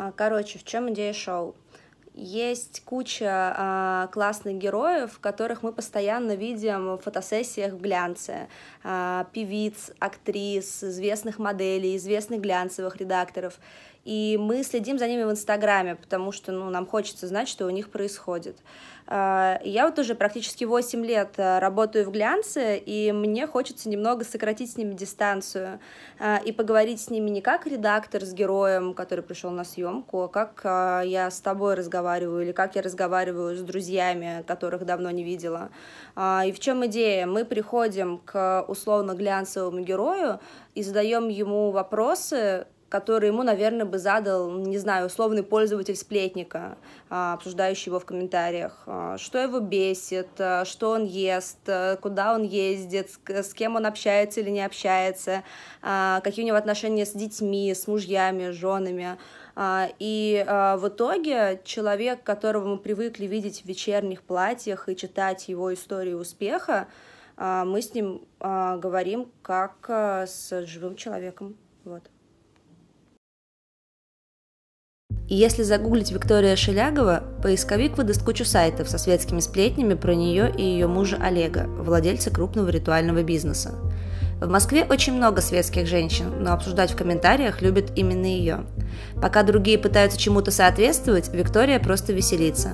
А, короче, в чем идея шоу? Есть куча а, классных героев, которых мы постоянно видим в фотосессиях в глянце. А, певиц, актрис, известных моделей, известных глянцевых редакторов. И мы следим за ними в Инстаграме, потому что ну, нам хочется знать, что у них происходит. А, я вот уже практически 8 лет а, работаю в глянце, и мне хочется немного сократить с ними дистанцию а, и поговорить с ними не как редактор с героем, который пришел на съемку, а как я с тобой разговариваю или как я разговариваю с друзьями, которых давно не видела. И в чем идея? Мы приходим к условно глянцевому герою и задаем ему вопросы, который ему, наверное, бы задал, не знаю, условный пользователь сплетника, а, обсуждающий его в комментариях, а, что его бесит, а, что он ест, куда он ездит, с кем он общается или не общается, какие у него отношения с детьми, с мужьями, с женами. И в итоге человек, которого мы привыкли видеть в вечерних платьях и читать его историю успеха, мы с ним говорим как с живым человеком. Вот. И если загуглить Виктория Шелягова, поисковик выдаст кучу сайтов со светскими сплетнями про нее и ее мужа Олега, владельца крупного ритуального бизнеса. В Москве очень много светских женщин, но обсуждать в комментариях любят именно ее. Пока другие пытаются чему-то соответствовать, Виктория просто веселится.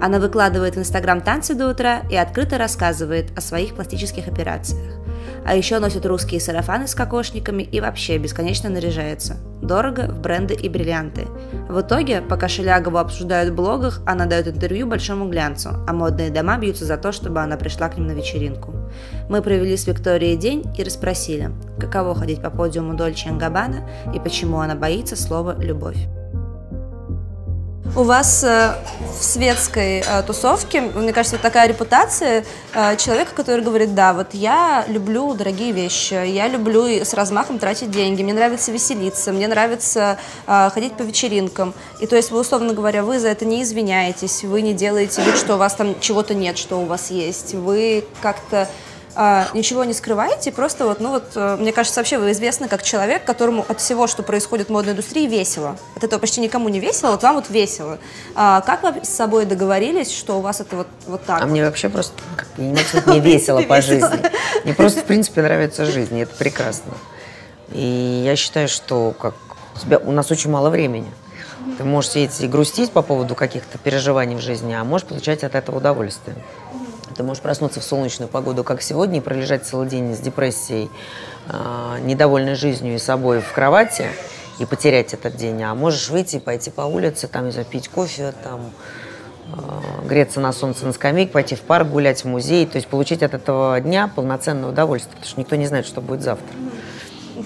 Она выкладывает в Инстаграм танцы до утра и открыто рассказывает о своих пластических операциях. А еще носит русские сарафаны с кокошниками и вообще бесконечно наряжается. Дорого в бренды и бриллианты. В итоге, пока Шелягову обсуждают в блогах, она дает интервью большому глянцу, а модные дома бьются за то, чтобы она пришла к ним на вечеринку. Мы провели с Викторией день и расспросили, каково ходить по подиуму Дольче Габбана и почему она боится слова «любовь». У вас э, в светской э, тусовке, мне кажется, такая репутация э, человека, который говорит, да, вот я люблю дорогие вещи, я люблю с размахом тратить деньги, мне нравится веселиться, мне нравится ходить по вечеринкам. И то есть вы, условно говоря, вы за это не извиняетесь, вы не делаете вид, что у вас там чего-то нет, что у вас есть. Вы как-то а, ничего не скрываете, просто вот, ну вот, э, мне кажется, вообще вы известны как человек, которому от всего, что происходит в модной индустрии, весело. От этого почти никому не весело, вот вам вот весело. А, как вы с собой договорились, что у вас это вот, вот так? А мне вообще просто, не весело по жизни. Мне просто, в принципе, нравится жизнь, и это прекрасно. И я считаю, что как у, тебя, у нас очень мало времени. Ты можешь сидеть и грустить по поводу каких-то переживаний в жизни, а можешь получать от этого удовольствие. Ты можешь проснуться в солнечную погоду, как сегодня, и пролежать целый день с депрессией, э, недовольной жизнью и собой в кровати и потерять этот день. А можешь выйти пойти по улице, там, запить кофе, там, э, греться на солнце на скамейке, пойти в парк, гулять в музей, то есть получить от этого дня полноценное удовольствие, потому что никто не знает, что будет завтра.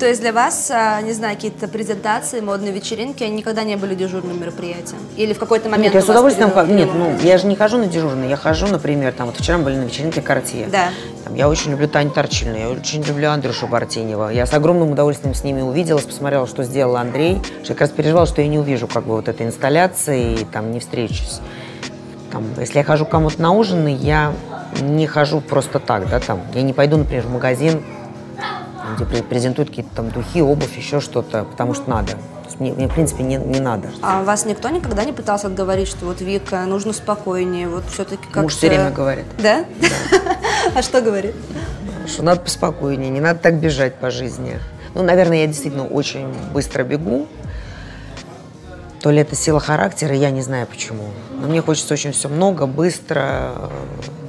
То есть для вас, а, не знаю, какие-то презентации, модные вечеринки, они никогда не были дежурным мероприятием? Или в какой-то момент Нет, я с удовольствием... Перед... Нет, ну, я же не хожу на дежурный, я хожу, например, там, вот вчера мы были на вечеринке Картье. Да. Там, я очень люблю Таню Торчильну, я очень люблю Андрюшу Бартенева. Я с огромным удовольствием с ними увиделась, посмотрела, что сделал Андрей. Я как раз переживала, что я не увижу как бы вот этой инсталляции и там не встречусь. Там, если я хожу кому-то на ужин, я не хожу просто так, да, там. Я не пойду, например, в магазин где презентуют какие-то там духи, обувь, еще что-то, потому что надо. Мне, мне, в принципе, не, не надо. А вас никто никогда не пытался отговорить, что вот, Вика, нужно спокойнее, вот все-таки как Муж все время говорит. Да? да. А что говорит? Что надо поспокойнее, не надо так бежать по жизни. Ну, наверное, я действительно очень быстро бегу. То ли это сила характера, я не знаю почему. Но мне хочется очень все много, быстро.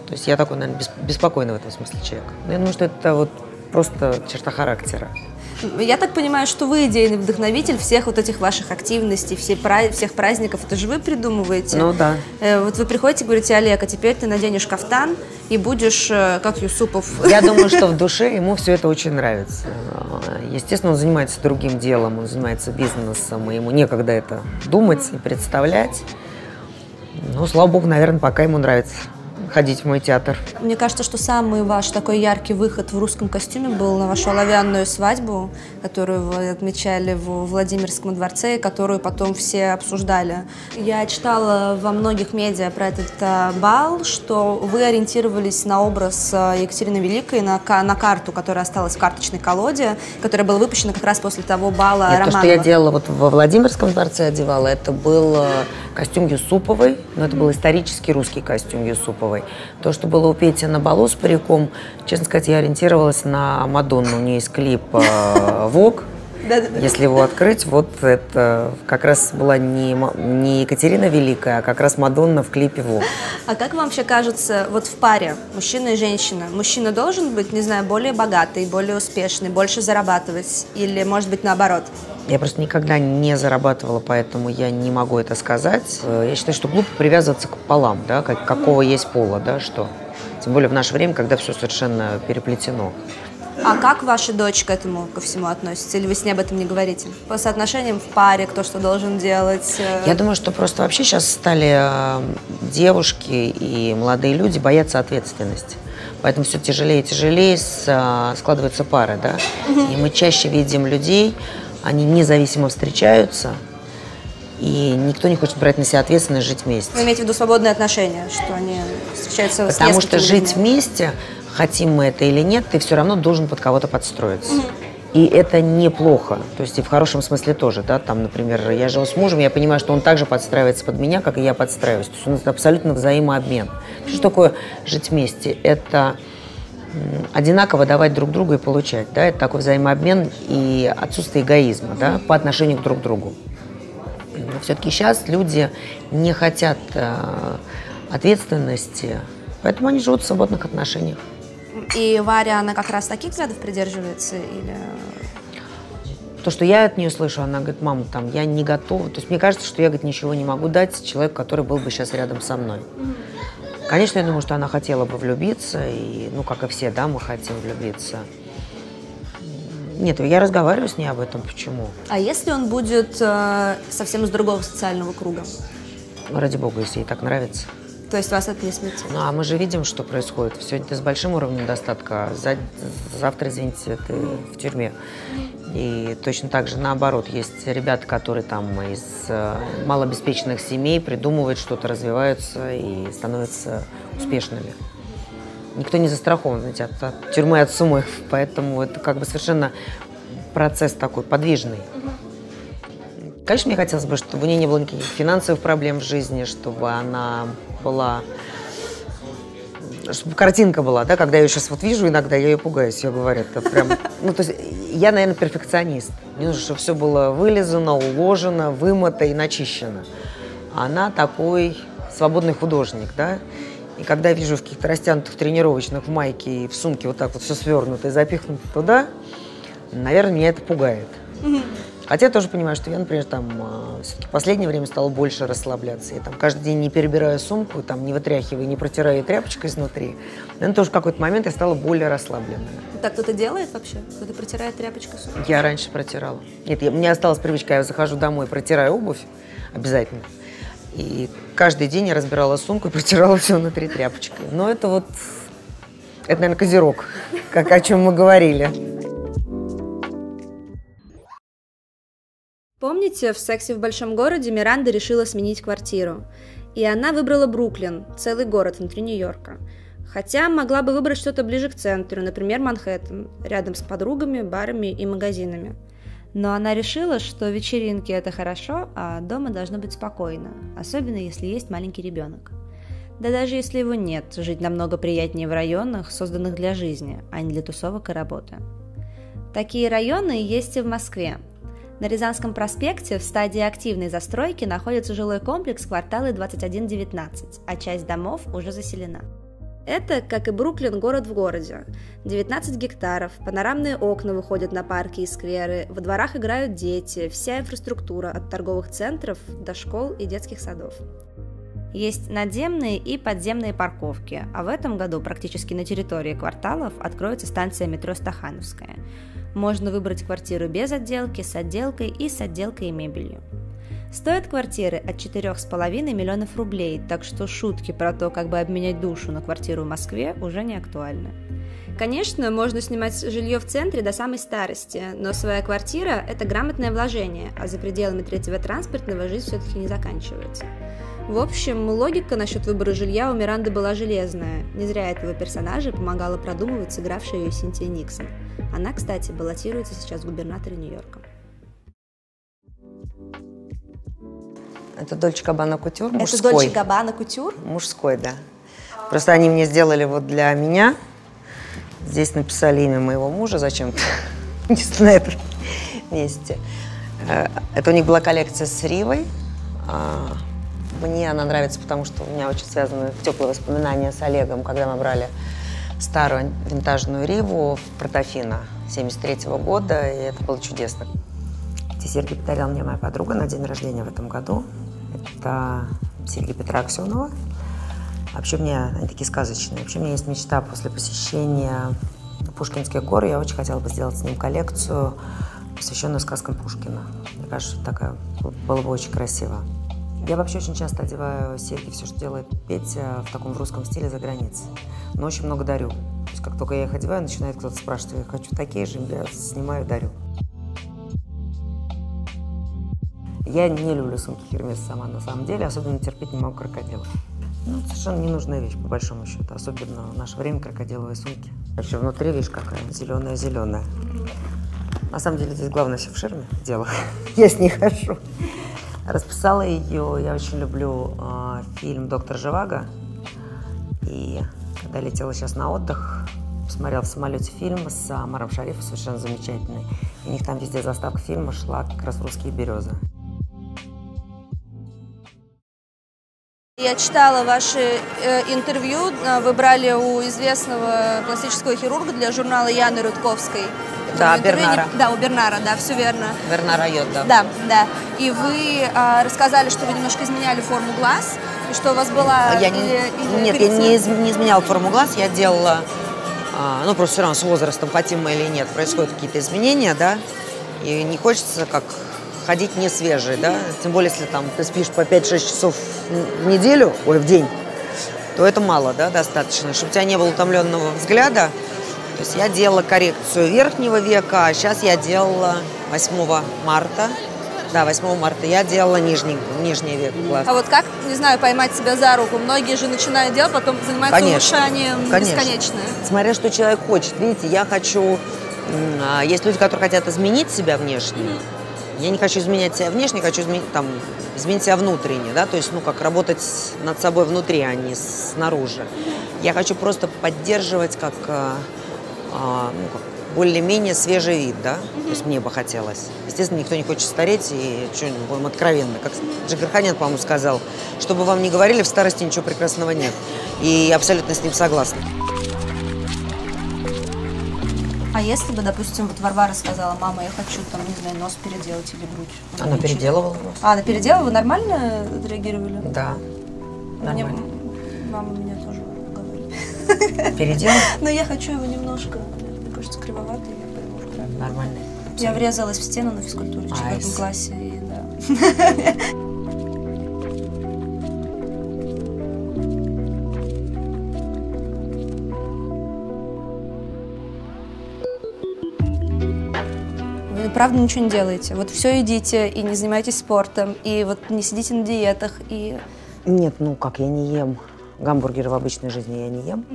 То есть я такой, наверное, беспокойный в этом смысле человек. Я думаю, что это вот просто черта характера. Я так понимаю, что вы идейный вдохновитель всех вот этих ваших активностей, все, всех праздников. Это же вы придумываете. Ну да. Э, вот вы приходите и говорите, Олег, а теперь ты наденешь кафтан и будешь э, как Юсупов. Я думаю, что в душе ему все это очень нравится. Естественно, он занимается другим делом, он занимается бизнесом, и ему некогда это думать и представлять. Ну, слава богу, наверное, пока ему нравится ходить в мой театр. Мне кажется, что самый ваш такой яркий выход в русском костюме был на вашу оловянную свадьбу, которую вы отмечали в Владимирском дворце, и которую потом все обсуждали. Я читала во многих медиа про этот э, бал, что вы ориентировались на образ э, Екатерины Великой, на, на карту, которая осталась в карточной колоде, которая была выпущена как раз после того бала Нет, Романова. То, что я делала вот во Владимирском дворце одевала, это был э, костюм Юсуповой, но это был исторический русский костюм Юсуповой. То, что было у Пети на балу с париком, честно сказать, я ориентировалась на Мадонну. У нее есть клип «Вог», если его открыть, вот это как раз была не, не Екатерина Великая, а как раз Мадонна в клипе «Вог». А как вам вообще кажется, вот в паре мужчина и женщина, мужчина должен быть, не знаю, более богатый, более успешный, больше зарабатывать или, может быть, наоборот? Я просто никогда не зарабатывала, поэтому я не могу это сказать. Э, я считаю, что глупо привязываться к полам, да, как, какого есть пола, да, что. Тем более в наше время, когда все совершенно переплетено. А как ваша дочь к этому ко всему относится? Или вы с ней об этом не говорите? По соотношениям в паре, кто что должен делать? Э? Я думаю, что просто вообще сейчас стали э, девушки и молодые люди бояться ответственности. Поэтому все тяжелее и тяжелее складываются пары, да. И мы чаще видим людей, они независимо встречаются, и никто не хочет брать на себя ответственность жить вместе. Вы имеете в виду свободные отношения, что они встречаются Потому что жить вместе, хотим мы это или нет, ты все равно должен под кого-то подстроиться. И это неплохо, то есть и в хорошем смысле тоже, да, там, например, я живу с мужем, я понимаю, что он также подстраивается под меня, как и я подстраиваюсь, то есть у нас абсолютно взаимообмен. Что такое жить вместе? Это одинаково давать друг другу и получать. Да? Это такой взаимообмен и отсутствие эгоизма да, по отношению к друг другу. Но все-таки сейчас люди не хотят э, ответственности, поэтому они живут в свободных отношениях. И Варя, она как раз таких взглядов придерживается? Или... То, что я от нее слышу, она говорит, мама, там, я не готова. То есть мне кажется, что я, говорит, ничего не могу дать человеку, который был бы сейчас рядом со мной. Конечно, я думаю, что она хотела бы влюбиться, и, ну, как и все, да, мы хотим влюбиться. Нет, я разговариваю с ней об этом. Почему? А если он будет э, совсем из другого социального круга? Ради бога, если ей так нравится. То есть вас это? Ну, а мы же видим, что происходит. Сегодня ты с большим уровнем достатка, за... завтра, извините, ты в тюрьме. И точно так же наоборот, есть ребята, которые там из э, малообеспеченных семей придумывают что-то, развиваются и становятся успешными. Никто не застрахован, знаете, от, от тюрьмы, от суммы, поэтому это как бы совершенно процесс такой подвижный. Конечно, мне хотелось бы, чтобы у нее не было никаких финансовых проблем в жизни, чтобы она была чтобы картинка была, да, когда я ее сейчас вот вижу иногда, я ее пугаюсь, я говорю, это прям, ну, то есть я, наверное, перфекционист. Мне нужно, чтобы все было вылезано, уложено, вымыто и начищено. Она такой свободный художник, да, и когда я вижу в каких-то растянутых тренировочных в майке и в сумке вот так вот все свернуто и запихнуто туда, наверное, меня это пугает. Хотя я тоже понимаю, что я, например, там а, все-таки в последнее время стала больше расслабляться. Я там каждый день не перебираю сумку, там не вытряхиваю, не протираю тряпочкой изнутри. Наверное, тоже в какой-то момент я стала более расслабленная. Так кто-то делает вообще? Кто-то протирает тряпочкой сумку? Я раньше протирала. Нет, я, у меня осталась привычка, я захожу домой, протираю обувь обязательно. И каждый день я разбирала сумку и протирала все внутри тряпочкой. Но это вот, это, наверное, козерог, как о чем мы говорили. Помните, в «Сексе в большом городе» Миранда решила сменить квартиру. И она выбрала Бруклин, целый город внутри Нью-Йорка. Хотя могла бы выбрать что-то ближе к центру, например, Манхэттен, рядом с подругами, барами и магазинами. Но она решила, что вечеринки это хорошо, а дома должно быть спокойно, особенно если есть маленький ребенок. Да даже если его нет, жить намного приятнее в районах, созданных для жизни, а не для тусовок и работы. Такие районы есть и в Москве, на Рязанском проспекте в стадии активной застройки находится жилой комплекс кварталы 2119, а часть домов уже заселена. Это, как и Бруклин, город в городе. 19 гектаров, панорамные окна выходят на парки и скверы, во дворах играют дети, вся инфраструктура от торговых центров до школ и детских садов. Есть надземные и подземные парковки, а в этом году практически на территории кварталов откроется станция метро Стахановская – можно выбрать квартиру без отделки, с отделкой и с отделкой и мебелью. Стоят квартиры от 4,5 миллионов рублей, так что шутки про то, как бы обменять душу на квартиру в Москве, уже не актуальны. Конечно, можно снимать жилье в центре до самой старости, но своя квартира – это грамотное вложение, а за пределами третьего транспортного жизнь все-таки не заканчивается. В общем, логика насчет выбора жилья у Миранды была железная. Не зря этого персонажа помогала продумывать сыгравшая ее Синтия Никсон. Она, кстати, баллотируется сейчас в губернаторе Нью-Йорка. Это Дольче Габбана Кутюр, мужской. Это Дольче Габбана Кутюр? Мужской, да. Просто они мне сделали вот для меня. Здесь написали имя моего мужа зачем-то. Не на этом месте. Э, это у них была коллекция с Ривой. Мне она нравится, потому что у меня очень связаны теплые воспоминания с Олегом, когда мы брали старую винтажную Риву в Протофино 73 -го года, и это было чудесно. Эти серьги подарила мне моя подруга на день рождения в этом году. Это серьги Петра Аксенова. Вообще мне они такие сказочные. Вообще у меня есть мечта после посещения Пушкинских гор. Я очень хотела бы сделать с ним коллекцию, посвященную сказкам Пушкина. Мне кажется, такая было бы очень красиво. Я вообще очень часто одеваю серьги, все, что делает Петя, в таком в русском стиле за границей. Но очень много дарю. То есть как только я их одеваю, начинает кто-то спрашивать, я хочу такие же, я снимаю, дарю. Я не люблю сумки Хермес сама на самом деле, особенно терпеть не могу крокодилов. Ну, совершенно ненужная вещь, по большому счету. Особенно в наше время крокодиловые сумки. Вообще внутри, видишь, какая зеленая-зеленая. На самом деле здесь главное все в ширме дело. я с ней хожу. Расписала ее, я очень люблю э, фильм «Доктор Живаго». И когда летела сейчас на отдых, посмотрела в самолете фильм с Амаром Шарифом, совершенно замечательный. У них там везде заставка фильма шла как раз «Русские березы». Я читала ваши э, интервью, вы брали у известного пластического хирурга для журнала Яны Рудковской. Да, Бернара. Да, у Бернара, да, все верно. Бернара Йод, да. Да. И вы а, рассказали, что вы немножко изменяли форму глаз, и что у вас была... Я или, не, или нет, я не, из, не изменяла форму глаз, я делала, а, ну просто все равно с возрастом, хотим мы или нет, происходят какие-то изменения, да, и не хочется как ходить не свежий, да, тем более, если там ты спишь по 5-6 часов в неделю, ой, в день, то это мало, да, достаточно, чтобы у тебя не было утомленного взгляда, то есть я делала коррекцию верхнего века, а сейчас я делала 8 марта. Да, 8 марта я делала нижний, нижний век глаз. А вот как, не знаю, поймать себя за руку? Многие же начинают делать, потом занимаются Конечно. улучшанием Конечно. бесконечное. Смотря что человек хочет. Видите, я хочу... А, есть люди, которые хотят изменить себя внешне. Я не хочу изменять себя внешне, хочу изменить, там, изменить себя внутренне, да, то есть, ну, как работать над собой внутри, а не снаружи. Я хочу просто поддерживать как а, ну, более-менее свежий вид, да? Mm-hmm. То есть мне бы хотелось. Естественно, никто не хочет стареть, и что, будем откровенно. Как Джигарханян, по-моему, сказал, чтобы вам не говорили, в старости ничего прекрасного нет. И абсолютно с ним согласна. А если бы, допустим, вот Варвара сказала, мама, я хочу, там, не знаю, нос переделать или грудь? Она ничего. переделывала нос. А, она переделала? Вы нормально реагировали? Да, нормально. Мне, мама меня тоже Переделать? Но я хочу его немножко, мне кажется, кривоватый, я пойму, правильно. Нормально. Я врезалась в стену на физкультуре в четвертом классе, и да. Вы правда ничего не делаете. Вот все едите и не занимаетесь спортом, и вот не сидите на диетах, и... Нет, ну как, я не ем Гамбургеры в обычной жизни я не ем.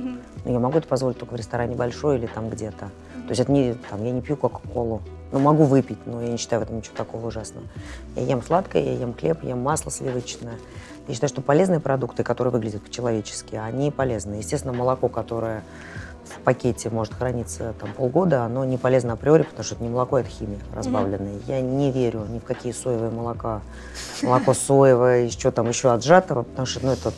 Но я могу это позволить только в ресторане большой или там где-то. То есть это не, там, я не пью Кока-Колу. Ну, могу выпить, но я не считаю в этом ничего такого ужасного. Я ем сладкое, я ем хлеб, ем масло сливочное. Я считаю, что полезные продукты, которые выглядят по-человечески, они полезны. Естественно, молоко, которое в пакете может храниться там полгода, оно не полезно априори, потому что это не молоко, это химия разбавленная. Mm-hmm. Я не верю ни в какие соевые молока, молоко соевое, еще там еще отжатого, потому что ну, это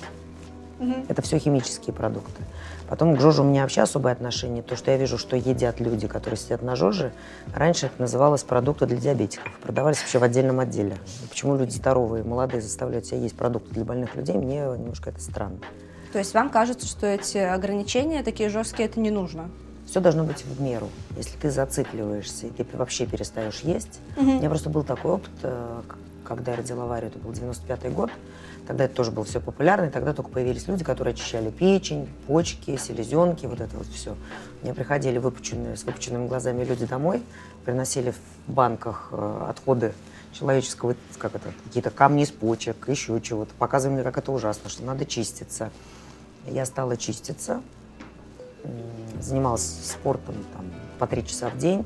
Угу. Это все химические продукты. Потом к ЖОЖу у меня вообще особое отношение. То, что я вижу, что едят люди, которые сидят на ЖОЖе, раньше это называлось продукты для диабетиков. Продавались вообще в отдельном отделе. Почему люди здоровые, молодые заставляют себя есть продукты для больных людей, мне немножко это странно. То есть вам кажется, что эти ограничения такие жесткие, это не нужно? Все должно быть в меру. Если ты зацикливаешься и ты вообще перестаешь есть. Угу. У меня просто был такой опыт, э, когда я родила Варю, это был 95-й год, тогда это тоже было все популярно, и тогда только появились люди, которые очищали печень, почки, селезенки, вот это вот все. Мне приходили выпученные, с выпученными глазами люди домой, приносили в банках э, отходы человеческого, как это, какие-то камни из почек, еще чего-то, показывали мне, как это ужасно, что надо чиститься. Я стала чиститься, занималась спортом там, по три часа в день,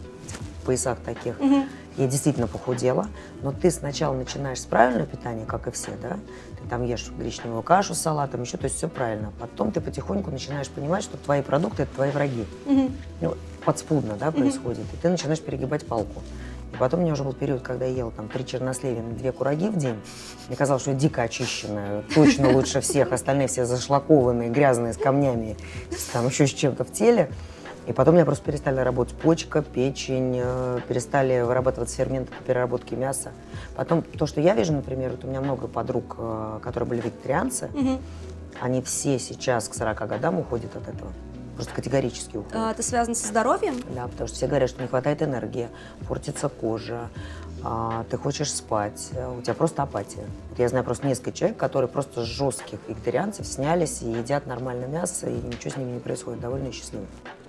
в поясах таких. Угу. Я действительно похудела, но ты сначала начинаешь с правильного питания, как и все, да? Ты там ешь гречневую кашу с салатом, еще, то есть все правильно. Потом ты потихоньку начинаешь понимать, что твои продукты – это твои враги. Угу. Ну, подспудно, да, происходит. Угу. И ты начинаешь перегибать палку. И потом у меня уже был период, когда я ела там три чернослевины, две кураги в день. Мне казалось, что я дико очищенная, точно лучше всех. Остальные все зашлакованные, грязные, с камнями, там еще с чем-то в теле. И потом у меня просто перестали работать почка, печень, э, перестали вырабатываться ферменты по переработке мяса. Потом то, что я вижу, например, вот у меня много подруг, э, которые были вегетарианцы, угу. они все сейчас к 40 годам уходят от этого. Просто категорически уходят. А, это связано со здоровьем? Да, потому что все говорят, что не хватает энергии, портится кожа, а, ты хочешь спать, у тебя просто апатия. Я знаю просто несколько человек, которые просто с жестких вегетарианцев снялись и едят нормальное мясо, и ничего с ними не происходит, довольно счастливы.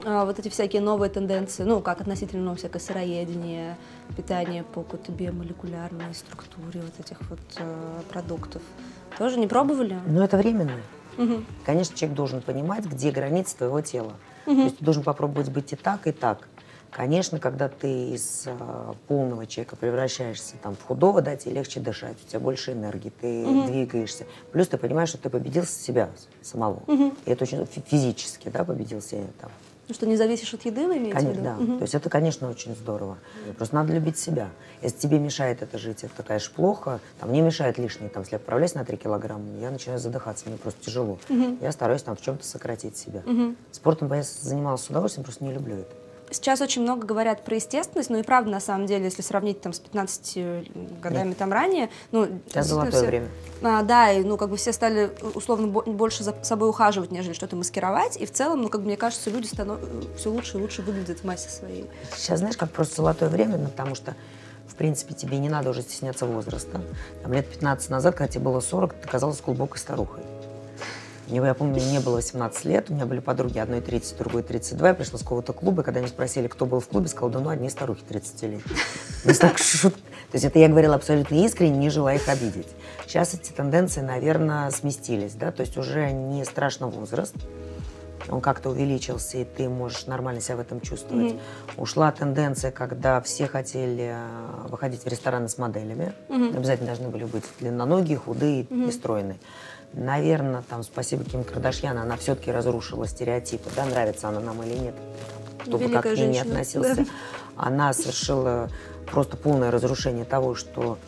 А, вот эти всякие новые тенденции, ну, как относительно ну, всякое сыроедение, питание по какой-то биомолекулярной структуре вот этих вот э, продуктов, тоже не пробовали? Ну, это временно. Угу. Конечно, человек должен понимать, где границы твоего тела. Угу. То есть ты должен попробовать быть и так, и так. Конечно, когда ты из э, полного человека превращаешься там, в худого, да, тебе легче дышать, у тебя больше энергии, ты угу. двигаешься. Плюс ты понимаешь, что ты победил себя самого. Угу. И это очень физически, да, победил себя там. Ну, что не зависишь от еды, вы имеете конечно, в виду? Да. Угу. То есть это, конечно, очень здорово. Просто надо любить себя. Если тебе мешает это жить, это, конечно, плохо. Там, мне мешает лишнее. Там, если я отправляюсь на 3 килограмма, я начинаю задыхаться, мне просто тяжело. Угу. Я стараюсь там в чем-то сократить себя. Угу. Спортом я занималась с удовольствием, просто не люблю это. Сейчас очень много говорят про естественность, но и правда, на самом деле, если сравнить там с 15 годами Нет. там ранее, ну... Сейчас золотое все, время. А, да, и ну как бы все стали условно больше за собой ухаживать, нежели что-то маскировать, и в целом, ну как бы мне кажется, люди станов... все лучше и лучше выглядят в массе своей. Сейчас, знаешь, как просто золотое время, ну, потому что в принципе, тебе не надо уже стесняться возраста. Там, лет 15 назад, когда тебе было 40, ты казалась глубокой старухой. Мне, я помню, мне не было 18 лет, у меня были подруги, одной 30, другой 32. Я пришла с какого-то клуба, и когда они спросили, кто был в клубе, сказала, да ну, одни старухи 30 лет. То есть это я говорила абсолютно искренне, не желая их обидеть. Сейчас эти тенденции, наверное, сместились, да, то есть уже не страшно возраст, он как-то увеличился, и ты можешь нормально себя в этом чувствовать. Mm-hmm. Ушла тенденция, когда все хотели э, выходить в рестораны с моделями. Mm-hmm. Обязательно должны были быть длинноногие, худые mm-hmm. и стройные. Наверное, там, спасибо Ким Кардашьян, она все-таки разрушила стереотипы, да, нравится она нам или нет, кто бы как к ней не относился. Да. Она совершила просто полное разрушение того, что,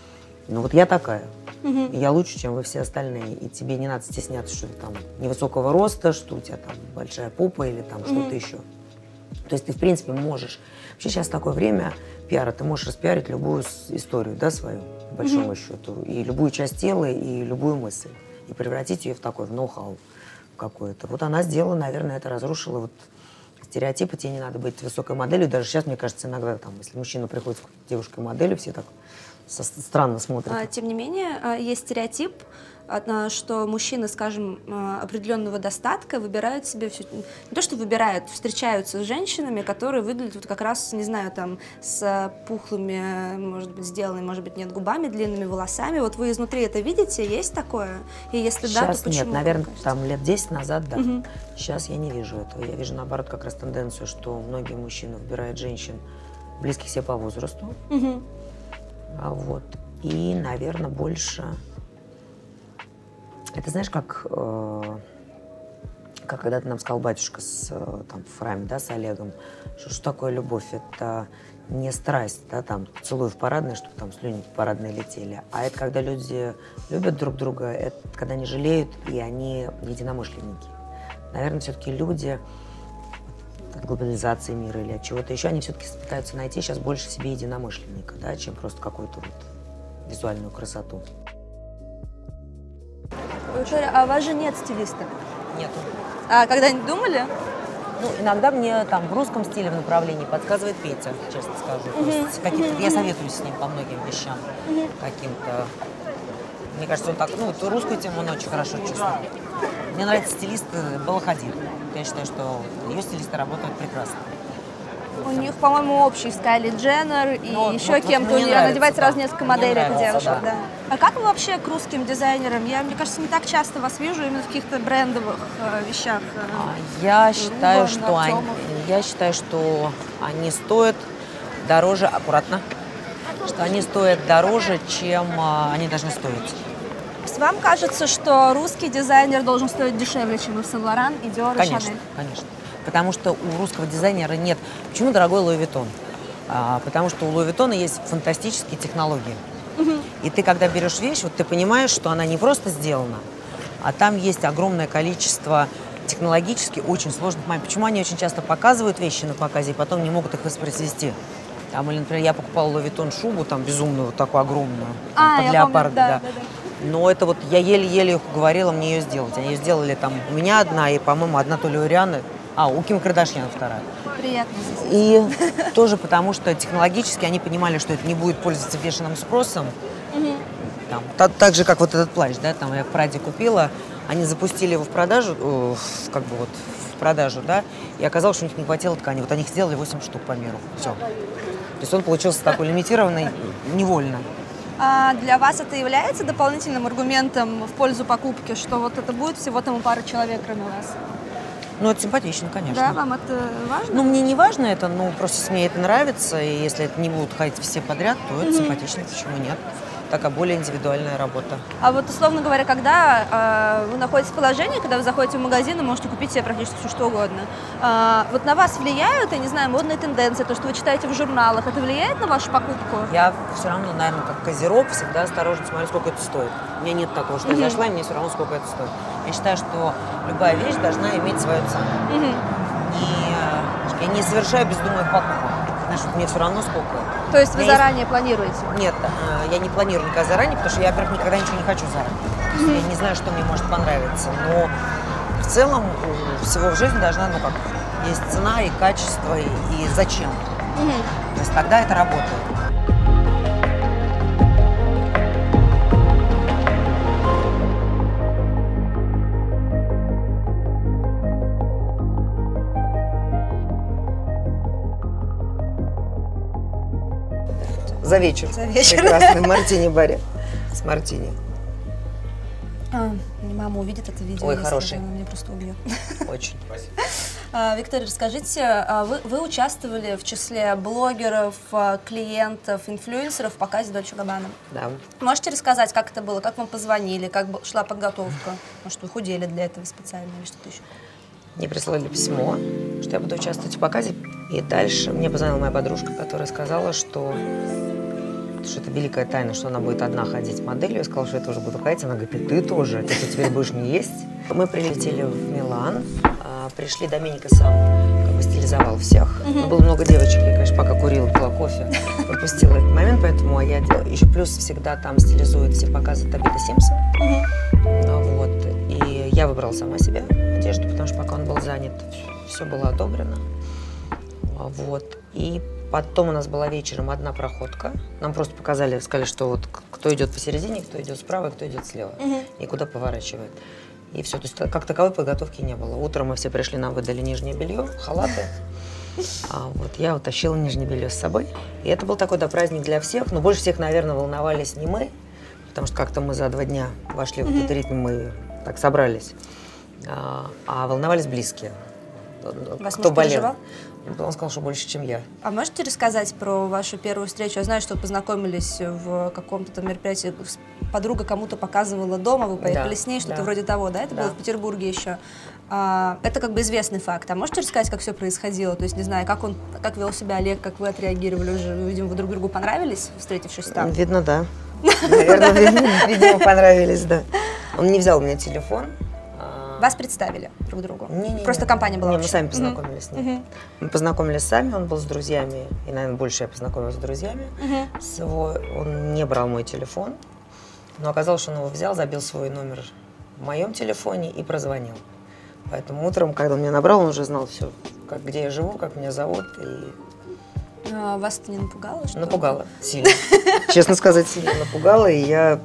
ну вот я такая, угу. я лучше, чем вы все остальные, и тебе не надо стесняться, что ты там невысокого роста, что у тебя там большая попа или там угу. что-то еще. То есть ты, в принципе, можешь... Вообще сейчас такое время пиара, ты можешь распиарить любую историю, да, свою, по большому угу. счету, и любую часть тела, и любую мысль и превратить ее в такой, в ноу-хау какое-то. Вот она сделала, наверное, это разрушила вот стереотипы, тебе не надо быть высокой моделью. Даже сейчас, мне кажется, иногда, там, если мужчина приходит с девушкой-моделью, все так странно смотрят. А, тем не менее, а, есть стереотип, что мужчины, скажем, а, определенного достатка выбирают себе все, не то что выбирают, встречаются с женщинами, которые выглядят вот как раз, не знаю, там, с пухлыми, может быть, сделанными, может быть, нет, губами, длинными волосами. Вот вы изнутри это видите, есть такое? И если Сейчас да, то почему? нет, наверное, там лет 10 назад, да. Угу. Сейчас я не вижу этого. Я вижу, наоборот, как раз тенденцию, что многие мужчины выбирают женщин близких себе по возрасту. Угу. А вот. И, наверное, больше это знаешь, как, э, как когда-то нам сказал батюшка с, э, там, в храме, да, с Олегом, что, что такое любовь? Это не страсть, да, там, целую в парадной, чтобы там слюни парадные летели, а это когда люди любят друг друга, это когда они жалеют, и они единомышленники. Наверное, все-таки люди от глобализации мира или от чего-то еще, они все-таки пытаются найти сейчас больше себе единомышленника, да, чем просто какую-то вот визуальную красоту. Виктория, а у вас же нет стилиста? Нету. А когда-нибудь думали? Ну, иногда мне там в русском стиле в направлении подсказывает Петя, честно скажу. То есть какие-то- я советуюсь с ним по многим вещам каким-то. Мне кажется, он так, ну, вот русскую тему он очень хорошо чувствует. Мне нравится стилист э, Белла Хадид. Я считаю, что ее стилисты работают прекрасно. У них, по-моему, общий с Кайли Дженнер и Ну, еще вот кем-то. мне Она нравится, одевает да. сразу несколько моделей, эта девушка. да. Да. А как вы вообще к русским дизайнерам? Я, мне кажется, не так часто вас вижу именно в каких-то брендовых э, вещах. э. А, Я считаю, Рубан, что они, я считаю, что они стоят дороже, аккуратно, что они стоят дороже, чем а, они должны стоить. Вам кажется, что русский дизайнер должен стоить дешевле, чем Ив Сен-Лоран и Диор и Конечно, Шанель? конечно. Потому что у русского дизайнера нет. Почему дорогой Louis Vuitton? А, потому что у Louis Vuitton а есть фантастические технологии. И ты, когда берешь вещь, вот ты понимаешь, что она не просто сделана, а там есть огромное количество технологически очень сложных моментов. Почему они очень часто показывают вещи на показе и потом не могут их воспроизвести? Там, или, например, я покупала Луи Виттон шубу, там, безумную, вот такую огромную, А, под я леопарда, да, да. да, да. Но это вот я еле-еле их уговорила мне ее сделать. Они ее сделали там у меня одна, и, по-моему, одна то ли у Рианы, а, у Ким Кардашьян вторая. Приятно. И тоже потому, что технологически они понимали, что это не будет пользоваться бешеным спросом. Там, та- так же, как вот этот плащ, да, там я в Праде купила, они запустили его в продажу, э, как бы вот в продажу, да, и оказалось, что у них не хватило ткани. Вот они их сделали 8 штук по миру. Все. То есть он получился такой лимитированный невольно. А для вас это является дополнительным аргументом в пользу покупки, что вот это будет всего там у пары человек, кроме вас? Ну, это симпатично, конечно. Да, вам это важно? Ну, мне не важно это, ну, просто мне это нравится, и если это не будут ходить все подряд, то это симпатично, почему нет? Такая более индивидуальная работа. А вот, условно говоря, когда э, вы находитесь в положении, когда вы заходите в магазин и можете купить себе практически все, что угодно, э, вот на вас влияют, я не знаю, модные тенденции, то, что вы читаете в журналах, это влияет на вашу покупку? Я все равно, наверное, как козерог, всегда осторожно смотрю, сколько это стоит. У меня нет такого, что я зашла, и мне все равно, сколько это стоит. Я считаю, что любая вещь должна иметь свою цену. Мгм. И э, я не совершаю бездумных покупок. Вот мне все равно сколько. То есть вы У меня есть- заранее планируете? Нет, я не планирую никогда заранее, потому что я, во-первых, никогда ничего не хочу заранее. Есть Я не знаю, что мне может понравиться. Но в целом у всего в жизни должна, ну как, есть цена и качество, и, и зачем. То есть тогда это работает. За вечер. За вечер. Прекрасный мартини баре. С мартини. А, мама увидит это видео, Ой, если хороший. она меня просто убьет. Очень. А, Виктория, расскажите, а вы, вы участвовали в числе блогеров, а, клиентов, инфлюенсеров в показе Дольче Габбана. Да. Можете рассказать, как это было, как вам позвонили, как шла подготовка? Может, вы худели для этого специально или что-то еще? Мне прислали письмо, что я буду участвовать в показе. И дальше мне позвонила моя подружка, которая сказала, что, что это великая тайна, что она будет одна ходить моделью. Я сказала, что я тоже буду ходить. Она говорит, и ты тоже, ты теперь будешь не есть. Мы прилетели в Милан, а, пришли, Доминика сам как бы стилизовал всех. Но было много девочек, я, конечно, пока курила, пила кофе, пропустила этот момент, поэтому я дел- еще плюс всегда там стилизует все показы Табита Симпсон. Ну вот. И я выбрала сама себе одежду, потому что пока он был занят, все было одобрено. А Вот. И потом у нас была вечером одна проходка. Нам просто показали, сказали, что вот кто идет посередине, кто идет справа, кто идет слева. И куда поворачивает. И все. То есть как таковой подготовки не было. Утром мы все пришли, нам выдали нижнее белье, халаты. А вот я утащила нижнее белье с собой. И это был такой да, праздник для всех. Но больше всех, наверное, волновались не мы, потому что как-то мы за два дня вошли в этот ритм, мы так собрались. А, а волновались близкие. Вас Кто болел. переживал? Он сказал, что больше, чем я. А можете рассказать про вашу первую встречу? Я знаю, что вы познакомились в каком-то там мероприятии. Подруга кому-то показывала дома, вы поехали Да, с ней, что-то да. вроде того, да? Это Да. было в Петербурге еще. А, это как бы известный факт. А можете рассказать, как все происходило? То есть, не знаю, как он, как вел себя Олег, как вы отреагировали уже? Видимо, вы друг другу понравились, встретившись там? Видно, да. Наверное, видимо, понравились, да. Он не взял у меня телефон. Вас представили друг другу? Не-не-не. Просто компания была Не, мы общая? сами Мгм. познакомились с ним. Мгм. Мы познакомились сами, он был с друзьями, и, наверное, больше я познакомилась с друзьями. Мгм. С его- он не брал мой телефон, но оказалось, что он его взял, забил свой номер в моем телефоне и прозвонил. Поэтому утром, когда он меня набрал, он уже знал все, как, где я живу, как меня зовут. И А вас это не напугало? Что... напугало сильно. Честно сказать, сильно напугало. И я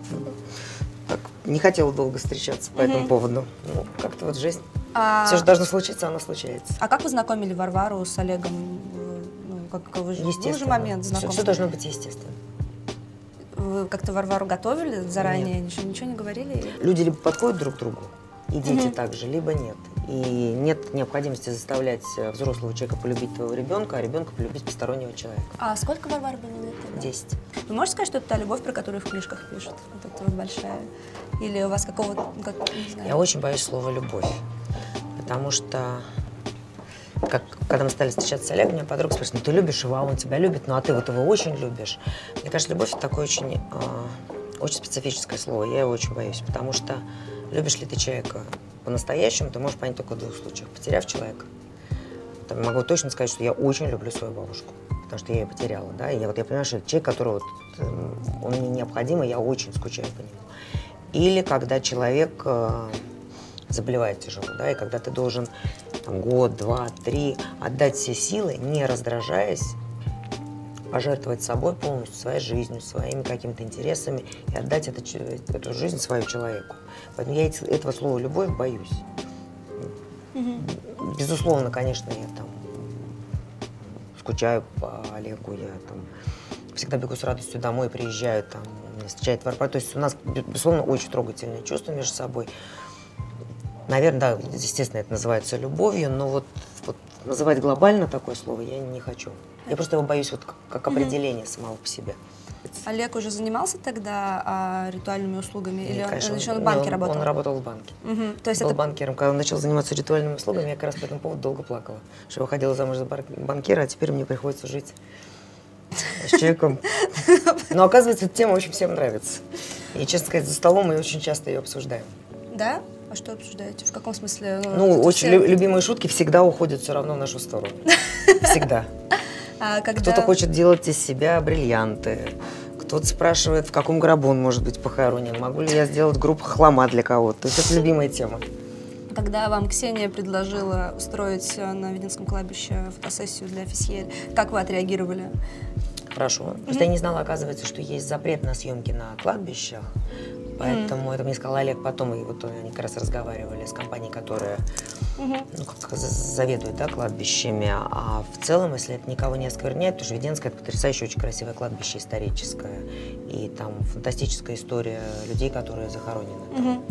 так, не хотела долго встречаться по этому поводу. Ну, как-то вот жизнь. А... Все же должно случиться, оно случается. а как вы знакомили Варвару с Олегом? Ну, как, как вы, же- был же Естественно. момент Все, знакомства. должно быть естественно. Вы как-то Варвару готовили заранее? Ничего, ничего не говорили? Люди либо подходят друг к другу, и дети также, либо нет. И нет необходимости заставлять э, взрослого человека полюбить твоего ребенка, а ребенка полюбить постороннего человека. А сколько Варвары было лет тогда? Десять. Вы можете сказать, что это та любовь, про которую в книжках пишут? Вот эта вот большая? Или у вас какого-то, как. Я очень боюсь слова «любовь», потому что как, когда мы стали встречаться с Олегом, меня подруга спрашивает, ну ты любишь его, а он тебя любит, ну а ты вот его очень любишь. Мне кажется, любовь – это такое очень, а, очень специфическое слово, я его очень боюсь, потому что любишь ли ты человека по-настоящему, ты можешь понять только в двух случаях. Потеряв человека, там, могу точно сказать, что я очень люблю свою бабушку, потому что я ее потеряла, да, и вот, я понимаю, что человек, который вот, эм, он мне необходим, и я очень скучаю по нему. Или когда человек э, заболевает тяжело, да, и когда ты должен там, год, два, три отдать все силы, не раздражаясь, пожертвовать собой полностью, своей жизнью, своими какими-то интересами и отдать это, эту жизнь свою человеку. Поэтому я этого слова «любовь» боюсь. Безусловно, конечно, я там скучаю по Олегу, я там всегда бегу с радостью домой, приезжаю, там, меня встречает Варвара. То есть у нас, безусловно, очень трогательные чувства между собой. Наверное, да, естественно, это называется любовью, но вот, вот называть глобально такое слово я не хочу. Я просто его боюсь вот как, как определение самого по себе. Олег уже занимался тогда а, ритуальными услугами? Или Нет, он, конечно, или еще он в банке он- работал? Он работал в банке. Мгм. То есть был это банкиром. Когда он начал заниматься ритуальными услугами, я как раз по этому поводу долго плакала. Что я выходила замуж за банкира, а теперь мне приходится жить с человеком. Но оказывается, эта тема очень всем нравится. И, честно сказать, за столом мы очень часто ее обсуждаем. Да? А что обсуждаете? В каком смысле? Ну, это очень все- лю- любимые шутки всегда уходят все равно в нашу сторону. Всегда. А когда... Кто-то хочет делать из себя бриллианты. Кто-то спрашивает, в каком гробу он может быть похоронен. Могу ли я сделать группу хлама для кого-то. То есть это любимая тема. Когда вам Ксения предложила устроить э, на Веденском кладбище фотосессию для Фисьель, как вы отреагировали? Хорошо. Просто я не знала, оказывается, что есть запрет на съемки на кладбищах. Поэтому это мне сказал Олег потом, и вот они как раз разговаривали с компанией, которая ну, как за- заведует да, кладбищами. А в целом, если это никого не оскверняет, потому что Веденское это потрясающе очень красивое кладбище историческое. И там фантастическая история людей, которые захоронены там.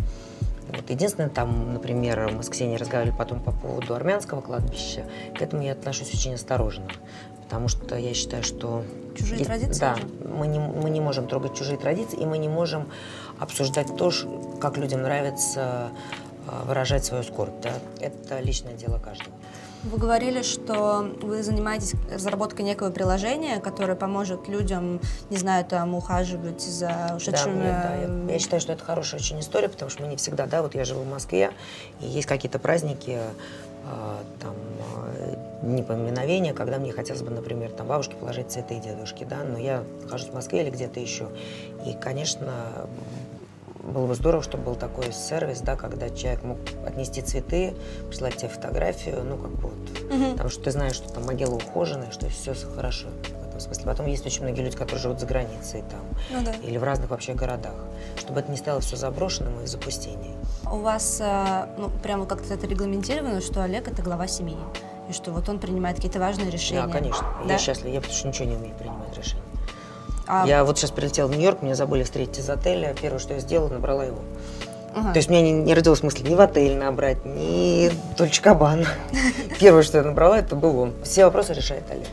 Вот единственное, там, например, мы с Ксенией разговаривали потом по поводу армянского кладбища. К этому я отношусь очень осторожно. Потому что я считаю, что... Чужие е- традиции Да, мы не, мы не можем трогать чужие традиции, и мы не можем обсуждать то, как людям нравится а, выражать свою скорбь. Да? Это личное дело каждого. Вы говорили, что вы занимаетесь разработкой некого приложения, которое поможет людям, не знаю, там, ухаживать за Да, ушедшими... мне- да, я, я считаю, что это хорошая очень история, потому что мы не всегда, да, вот я живу в Москве, и есть какие-то праздники, а, там, дни поминовения, когда мне хотелось бы, например, там, бабушке положить цветы дедушке, да, но я нахожусь в Москве или где-то еще. И, конечно, было бы здорово, чтобы был такой сервис, да, когда человек мог отнести цветы, прислать тебе фотографию, ну, как бы вот, потому что ты знаешь, что там могила ухоженная, что все хорошо в этом смысле. Потом есть очень многие люди, которые живут за границей, там, Ну да. или в разных вообще городах, чтобы это не стало все заброшенным и в запустении. У вас, э, ну, прямо как-то это регламентировано, что Олег – это глава семьи, и что вот он принимает какие-то важные решения. Да, конечно. Да? Я счастлив, я потому что ничего не умею принимать решения. А, Я вот сейчас прилетела в Нью-Йорк, меня забыли встретить из отеля. Первое, что я сделала, набрала его. ага. То есть у меня не, не родилось мысли ни в отель набрать, ни Дольче Кабана. Первое, что я набрала, это был он. Все вопросы решает Олег.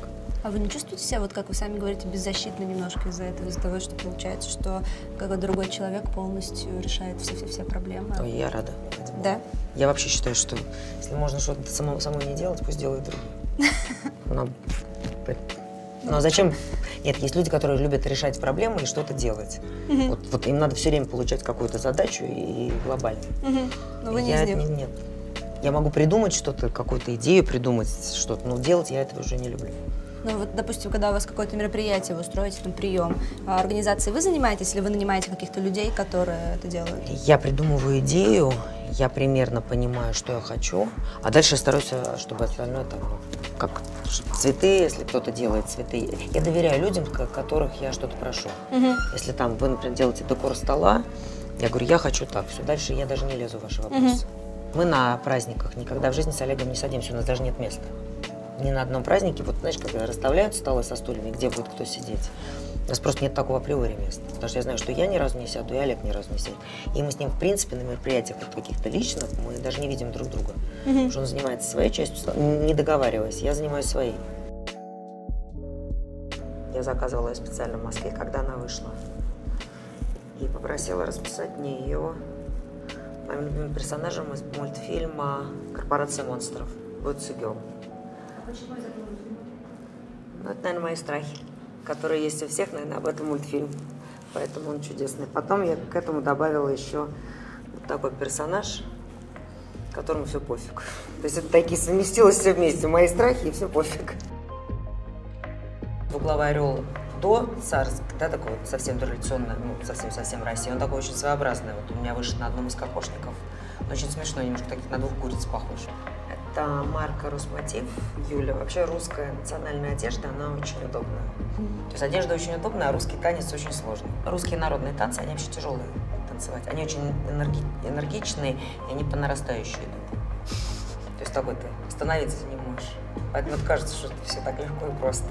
А вы не чувствуете себя, вот как вы сами говорите, беззащитно немножко из-за этого, из-за того, что получается, что какой другой человек полностью решает все-все-все проблемы? Ой, я рада. этому. Да? Я вообще считаю, что если можно что-то само, самой не делать, пусть делают другие. Но, ну а зачем? Нет, есть люди, которые любят решать проблемы и что-то делать. Вот, вот им надо все время получать какую-то задачу и глобально. Мгм. Но вы не я из них. не- нет. Я могу придумать что-то, какую-то идею придумать, что-то, но делать я этого уже не люблю. Ну вот, допустим, когда у вас какое-то мероприятие, вы устроите там прием, а организацией вы занимаетесь или вы нанимаете каких-то людей, которые это делают? Я придумываю идею, я примерно понимаю, что я хочу, а дальше я стараюсь, э, чтобы остальное там, как цветы, если кто-то делает цветы. Я доверяю людям, которых я что-то прошу. Если там вы, например, делаете декор стола, я говорю, я хочу так, все, дальше я даже не лезу в ваши вопросы. Мы на праздниках никогда в жизни с Олегом не садимся, у нас даже нет места. Ни на одном празднике, вот знаешь, когда расставляют столы со стульями, где будет кто сидеть. У нас просто нет такого априори места. Потому что я знаю, что я ни разу не сяду, и Олег ни разу не сядет. И мы с ним, в принципе, на мероприятиях вот каких-то личных, мы даже не видим друг друга. Потому что он занимается своей частью, не договариваясь, я занимаюсь своей. Я заказывала ее специально в Москве, когда она вышла. И попросила расписать мне ее моим любимым персонажем из мультфильма «Корпорация монстров» Bootsy Girl. Ну, это, наверное, мои страхи, которые есть у всех, наверное, об этом мультфильм. Поэтому он чудесный. Потом я к этому добавила еще вот такой персонаж, которому все пофиг. То есть это такие совместилось все вместе. Мои страхи и все пофиг. Двуглавый орел до царск, да, такой вот совсем традиционный, ну, совсем-совсем Россия, он такой очень своеобразный. Вот у меня вышел на одном из кокошников. Очень смешной, немножко таких на двух куриц похож. Это марка Росмотив, Юля. Вообще русская национальная одежда, она очень удобная. То есть одежда очень удобная, а русский танец очень сложный. Русские народные танцы, они вообще тяжелые танцевать. Они очень энерги- энергичные, и они по нарастающей идут. То есть такой ты остановиться не можешь. Поэтому кажется, что это все так легко и просто.